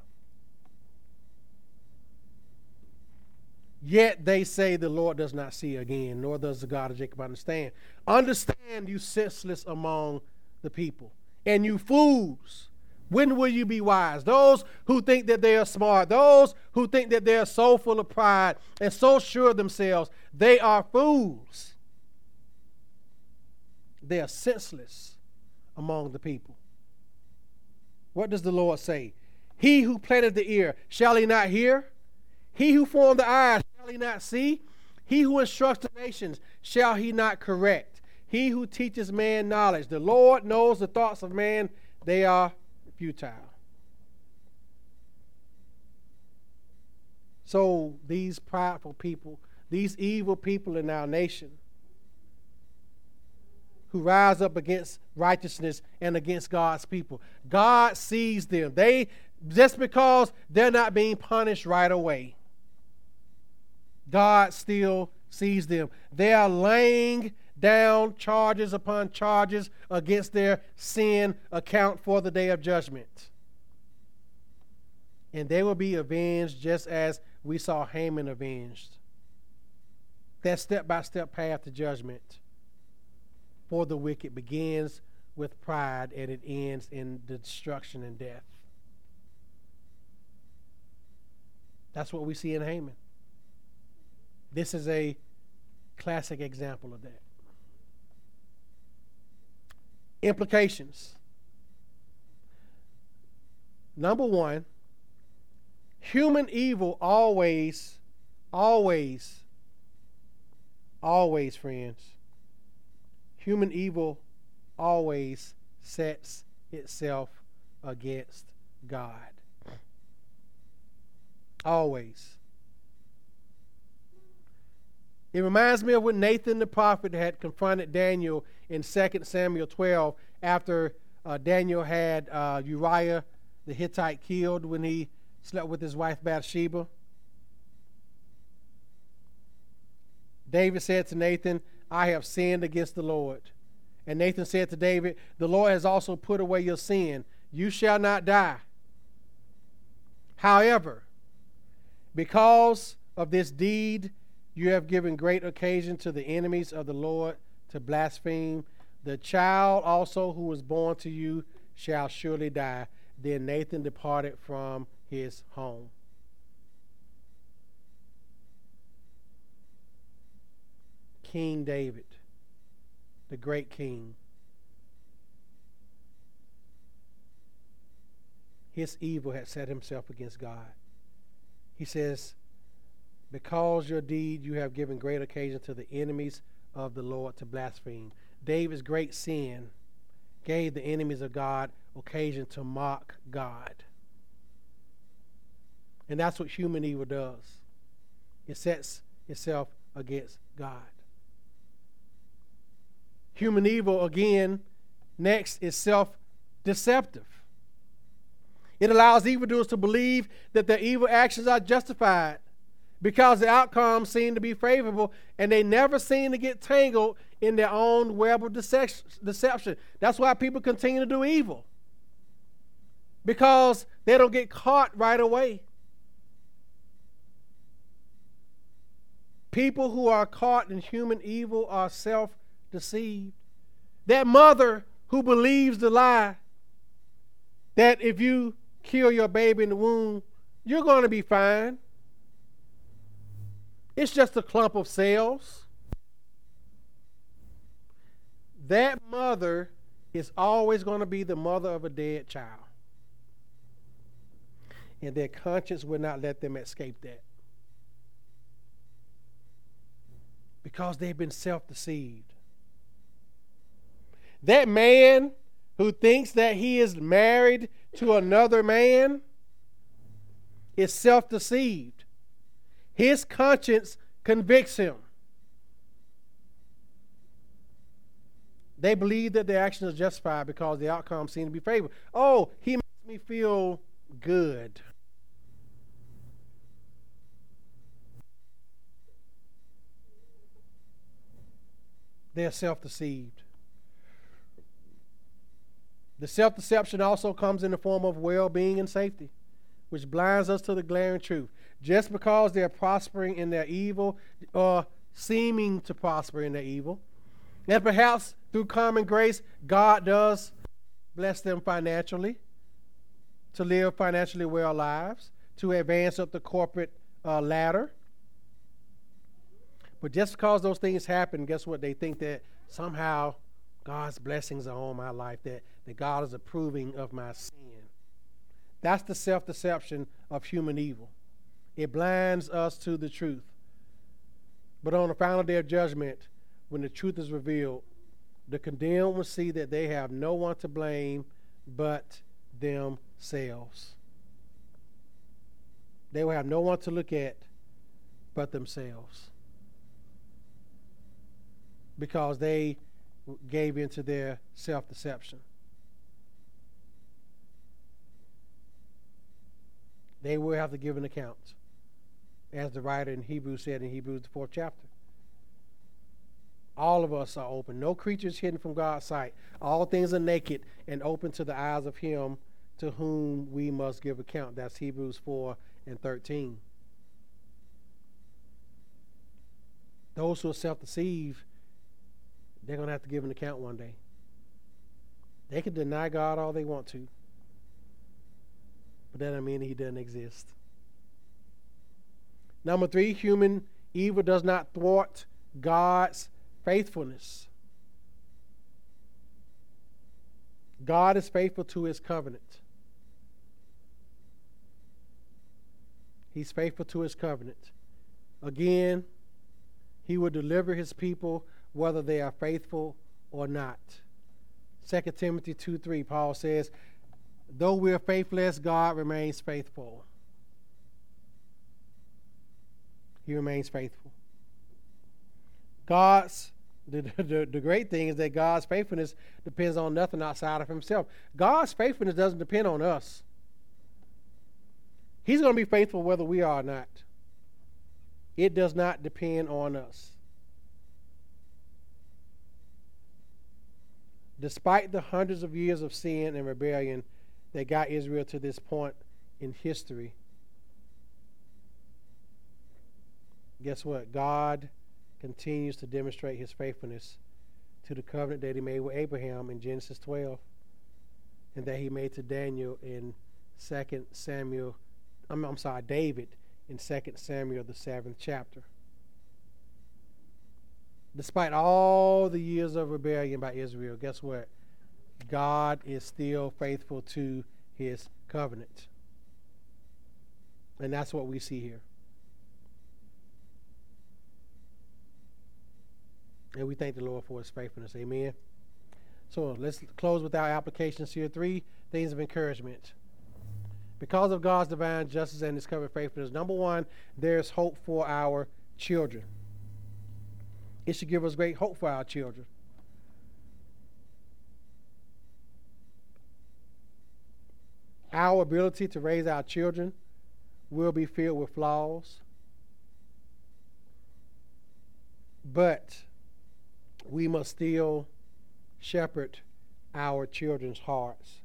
Yet they say the Lord does not see again, nor does the God of Jacob understand. Understand, you senseless among the people, and you fools. When will you be wise? Those who think that they are smart, those who think that they are so full of pride and so sure of themselves, they are fools. They are senseless among the people. What does the Lord say? He who planted the ear, shall he not hear? He who formed the eyes, he not see? He who instructs the nations, shall he not correct? He who teaches man knowledge. The Lord knows the thoughts of man, they are futile. So these prideful people, these evil people in our nation, who rise up against righteousness and against God's people. God sees them. They just because they're not being punished right away. God still sees them. They are laying down charges upon charges against their sin account for the day of judgment. And they will be avenged just as we saw Haman avenged. That step by step path to judgment for the wicked begins with pride and it ends in destruction and death. That's what we see in Haman. This is a classic example of that. Implications. Number one, human evil always, always, always, friends, human evil always sets itself against God. Always. It reminds me of when Nathan the prophet had confronted Daniel in 2 Samuel 12 after uh, Daniel had uh, Uriah the Hittite killed when he slept with his wife Bathsheba. David said to Nathan, I have sinned against the Lord. And Nathan said to David, The Lord has also put away your sin. You shall not die. However, because of this deed, you have given great occasion to the enemies of the Lord to blaspheme. The child also who was born to you shall surely die. Then Nathan departed from his home. King David, the great king. His evil had set himself against God. He says, Because your deed you have given great occasion to the enemies of the Lord to blaspheme. David's great sin gave the enemies of God occasion to mock God. And that's what human evil does it sets itself against God. Human evil, again, next is self deceptive. It allows evildoers to believe that their evil actions are justified because the outcomes seem to be favorable and they never seem to get tangled in their own web of deception. That's why people continue to do evil because they don't get caught right away. People who are caught in human evil are self deceived. That mother who believes the lie that if you kill your baby in the womb, you're going to be fine. It's just a clump of cells. That mother is always going to be the mother of a dead child. And their conscience will not let them escape that. Because they've been self deceived. That man who thinks that he is married to another man is self deceived. His conscience convicts him. They believe that their actions are justified because the outcome seems to be favorable. Oh, he makes me feel good. They're self deceived. The self deception also comes in the form of well being and safety, which blinds us to the glaring truth. Just because they're prospering in their evil or seeming to prosper in their evil, and perhaps through common grace, God does bless them financially to live financially well lives, to advance up the corporate uh, ladder. But just because those things happen, guess what? They think that somehow God's blessings are on my life, that, that God is approving of my sin. That's the self deception of human evil. It blinds us to the truth But on the final day of judgment, when the truth is revealed, the condemned will see that they have no one to blame but themselves. They will have no one to look at but themselves. Because they gave into their self deception. They will have to give an account, as the writer in Hebrews said in Hebrews, the fourth chapter. All of us are open. No creature is hidden from God's sight. All things are naked and open to the eyes of Him to whom we must give account. That's Hebrews 4 and 13. Those who are self deceived, they're going to have to give an account one day. They can deny God all they want to, but that doesn't mean He doesn't exist. Number three, human evil does not thwart God's faithfulness. God is faithful to his covenant. He's faithful to his covenant. Again, he will deliver his people whether they are faithful or not. 2 Timothy 2 3, Paul says, Though we're faithless, God remains faithful. He remains faithful. God's the, the, the great thing is that God's faithfulness depends on nothing outside of himself. God's faithfulness doesn't depend on us. He's going to be faithful whether we are or not. It does not depend on us. Despite the hundreds of years of sin and rebellion that got Israel to this point in history, guess what? God continues to demonstrate his faithfulness to the covenant that he made with Abraham in Genesis 12 and that he made to Daniel in 2 Samuel I'm, I'm sorry, David in 2 Samuel, the seventh chapter. Despite all the years of rebellion by Israel, guess what? God is still faithful to his covenant. And that's what we see here. And we thank the Lord for his faithfulness. Amen. So let's close with our applications here. Three things of encouragement because of God's divine justice and his covenant faithfulness, number one, there's hope for our children. It should give us great hope for our children. Our ability to raise our children will be filled with flaws, but we must still shepherd our children's hearts.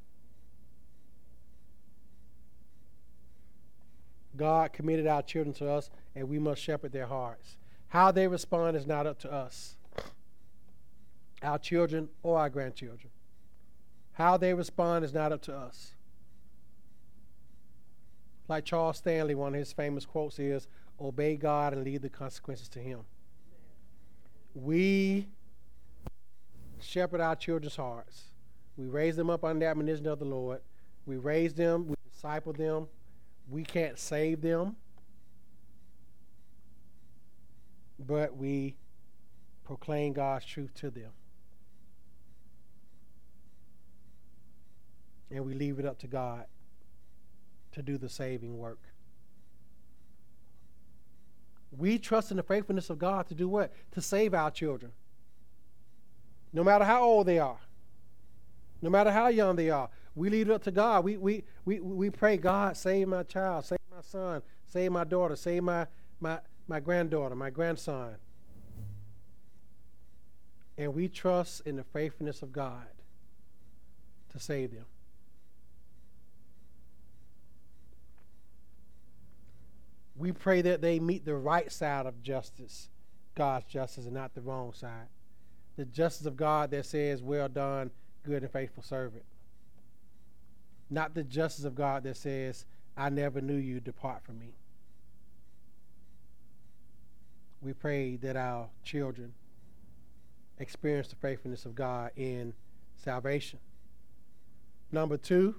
God committed our children to us, and we must shepherd their hearts. How they respond is not up to us, our children or our grandchildren. How they respond is not up to us. Like Charles Stanley, one of his famous quotes is Obey God and leave the consequences to Him. We shepherd our children's hearts. We raise them up under the admonition of the Lord. We raise them, we disciple them, we can't save them, but we proclaim God's truth to them. And we leave it up to God to do the saving work. We trust in the faithfulness of God to do what? To save our children. No matter how old they are, no matter how young they are, we leave it up to God. We, we, we, we pray, God, save my child, save my son, save my daughter, save my, my, my granddaughter, my grandson. And we trust in the faithfulness of God to save them. We pray that they meet the right side of justice, God's justice, and not the wrong side. The justice of God that says, Well done, good and faithful servant not the justice of God that says, I never knew you, depart from me. We pray that our children experience the faithfulness of God in salvation. Number two,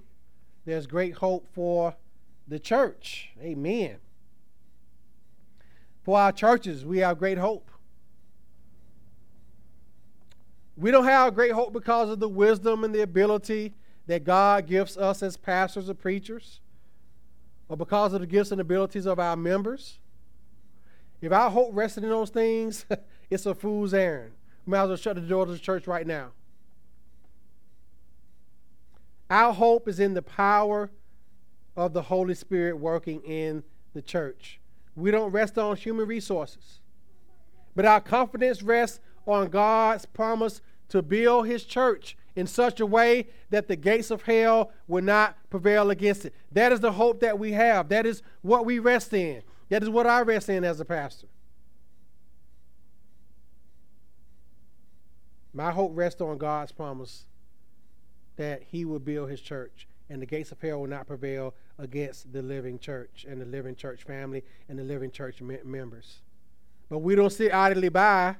there's great hope for the church. Amen. For our churches, we have great hope. We don't have great hope because of the wisdom and the ability that God gives us as pastors or preachers, or because of the gifts and abilities of our members. If our hope rested in those things, it's a fool's errand. We might as well shut the door to the church right now. Our hope is in the power of the Holy Spirit working in the church. We don't rest on human resources, but our confidence rests on God's promise to build his church in such a way that the gates of hell will not prevail against it. That is the hope that we have. That is what we rest in. That is what I rest in as a pastor. My hope rests on God's promise that he will build his church and the gates of hell will not prevail against the living church and the living church family and the living church members. But we don't sit idly by.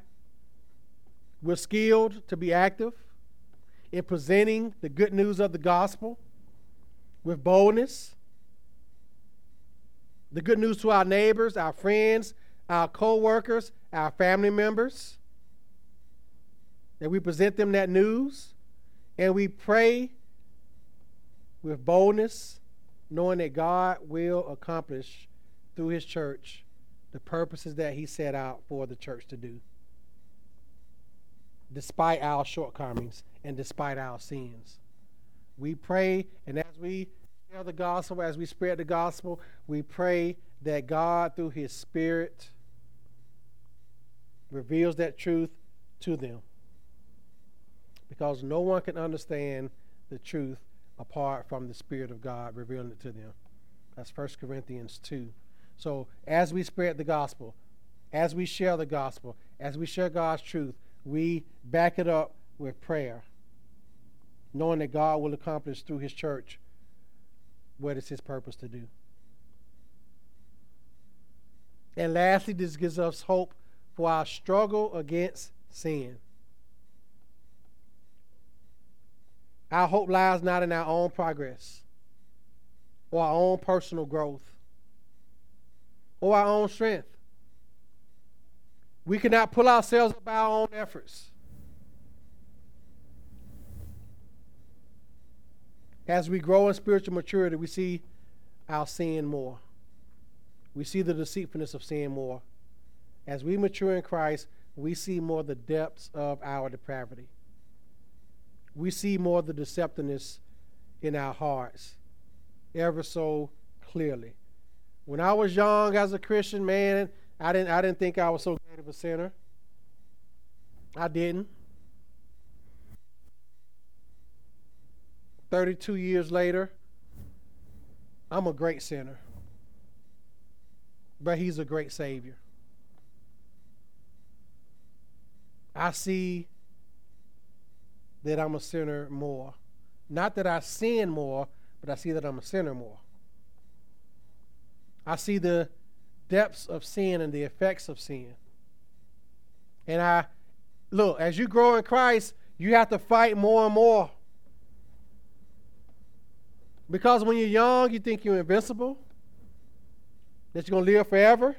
We're skilled to be active in presenting the good news of the gospel with boldness. The good news to our neighbors, our friends, our co workers, our family members. That we present them that news and we pray with boldness, knowing that God will accomplish through his church the purposes that he set out for the church to do, despite our shortcomings and despite our sins. We pray, and as we share the gospel, as we spread the gospel, we pray that God, through his Spirit, reveals that truth to them. Because no one can understand the truth apart from the Spirit of God revealing it to them. That's 1 Corinthians 2. So as we spread the gospel, as we share the gospel, as we share God's truth, we back it up with prayer, knowing that God will accomplish through his church what is his purpose to do. And lastly, this gives us hope for our struggle against sin. Our hope lies not in our own progress or our own personal growth or our own strength. We cannot pull ourselves up by our own efforts. As we grow in spiritual maturity, we see our sin more. We see the deceitfulness of sin more. As we mature in Christ, we see more the depths of our depravity we see more the deceptiveness in our hearts ever so clearly. When I was young as a Christian, man, I didn't I didn't think I was so great of a sinner. I didn't. 32 years later, I'm a great sinner. But he's a great savior. I see that I'm a sinner more. Not that I sin more, but I see that I'm a sinner more. I see the depths of sin and the effects of sin. And I look, as you grow in Christ, you have to fight more and more. Because when you're young, you think you're invincible, that you're going to live forever,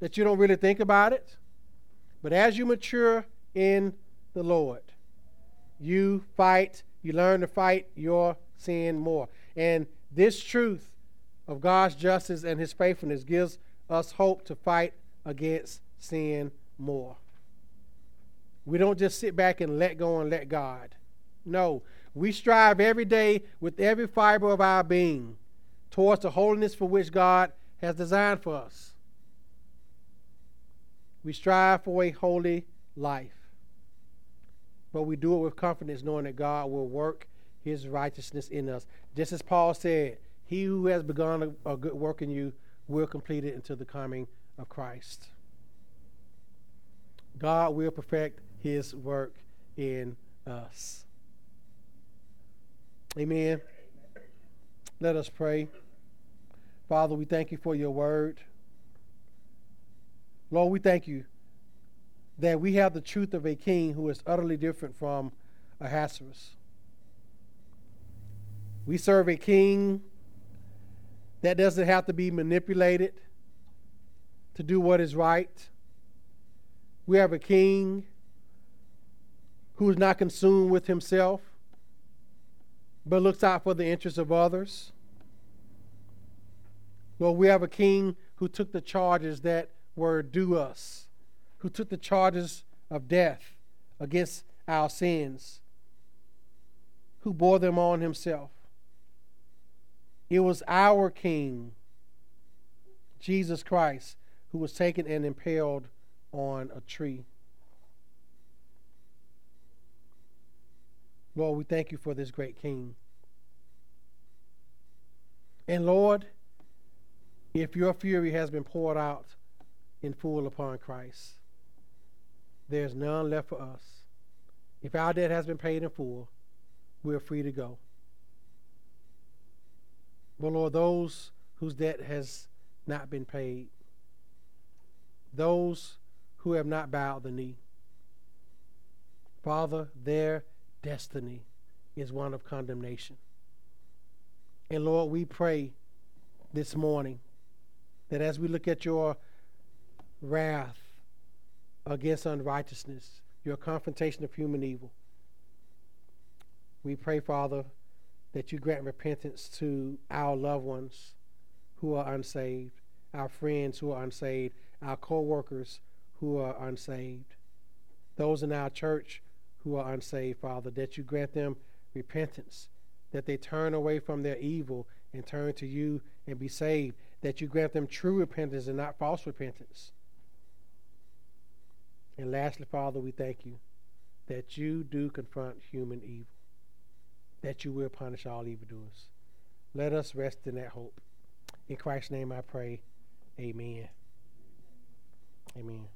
that you don't really think about it. But as you mature in the Lord, you fight, you learn to fight your sin more. And this truth of God's justice and his faithfulness gives us hope to fight against sin more. We don't just sit back and let go and let God. No, we strive every day with every fiber of our being towards the holiness for which God has designed for us. We strive for a holy life but we do it with confidence, knowing that God will work his righteousness in us. Just as Paul said, He who has begun a, a good work in you will complete it until the coming of Christ. God will perfect his work in us. Amen. Let us pray. Father, we thank you for your word. Lord, we thank you that we have the truth of a king who is utterly different from Ahasuerus. We serve a king that doesn't have to be manipulated, to do what is right. We have a king who is not consumed with himself, but looks out for the interests of others. Well, we have a king who took the charges that were due us, who took the charges of death against our sins, who bore them on himself. It was our king, Jesus Christ, who was taken and impaled on a tree. Lord, we thank you for this great king. And Lord, if your fury has been poured out in full upon Christ, there's none left for us. If our debt has been paid in full, we're free to go. But Lord, those whose debt has not been paid, those who have not bowed the knee, Father, their destiny is one of condemnation. And Lord, we pray this morning that as we look at your wrath against unrighteousness, your confrontation of human evil, we pray, Father, that you grant repentance to our loved ones who are unsaved, our friends who are unsaved, our co workers who are unsaved, those in our church who are unsaved, Father, that you grant them repentance, that they turn away from their evil and turn to you and be saved, that you grant them true repentance and not false repentance. And lastly, Father, we thank you that you do confront human evil, that you will punish all evildoers. Let us rest in that hope. In Christ's name I pray. Amen. Amen.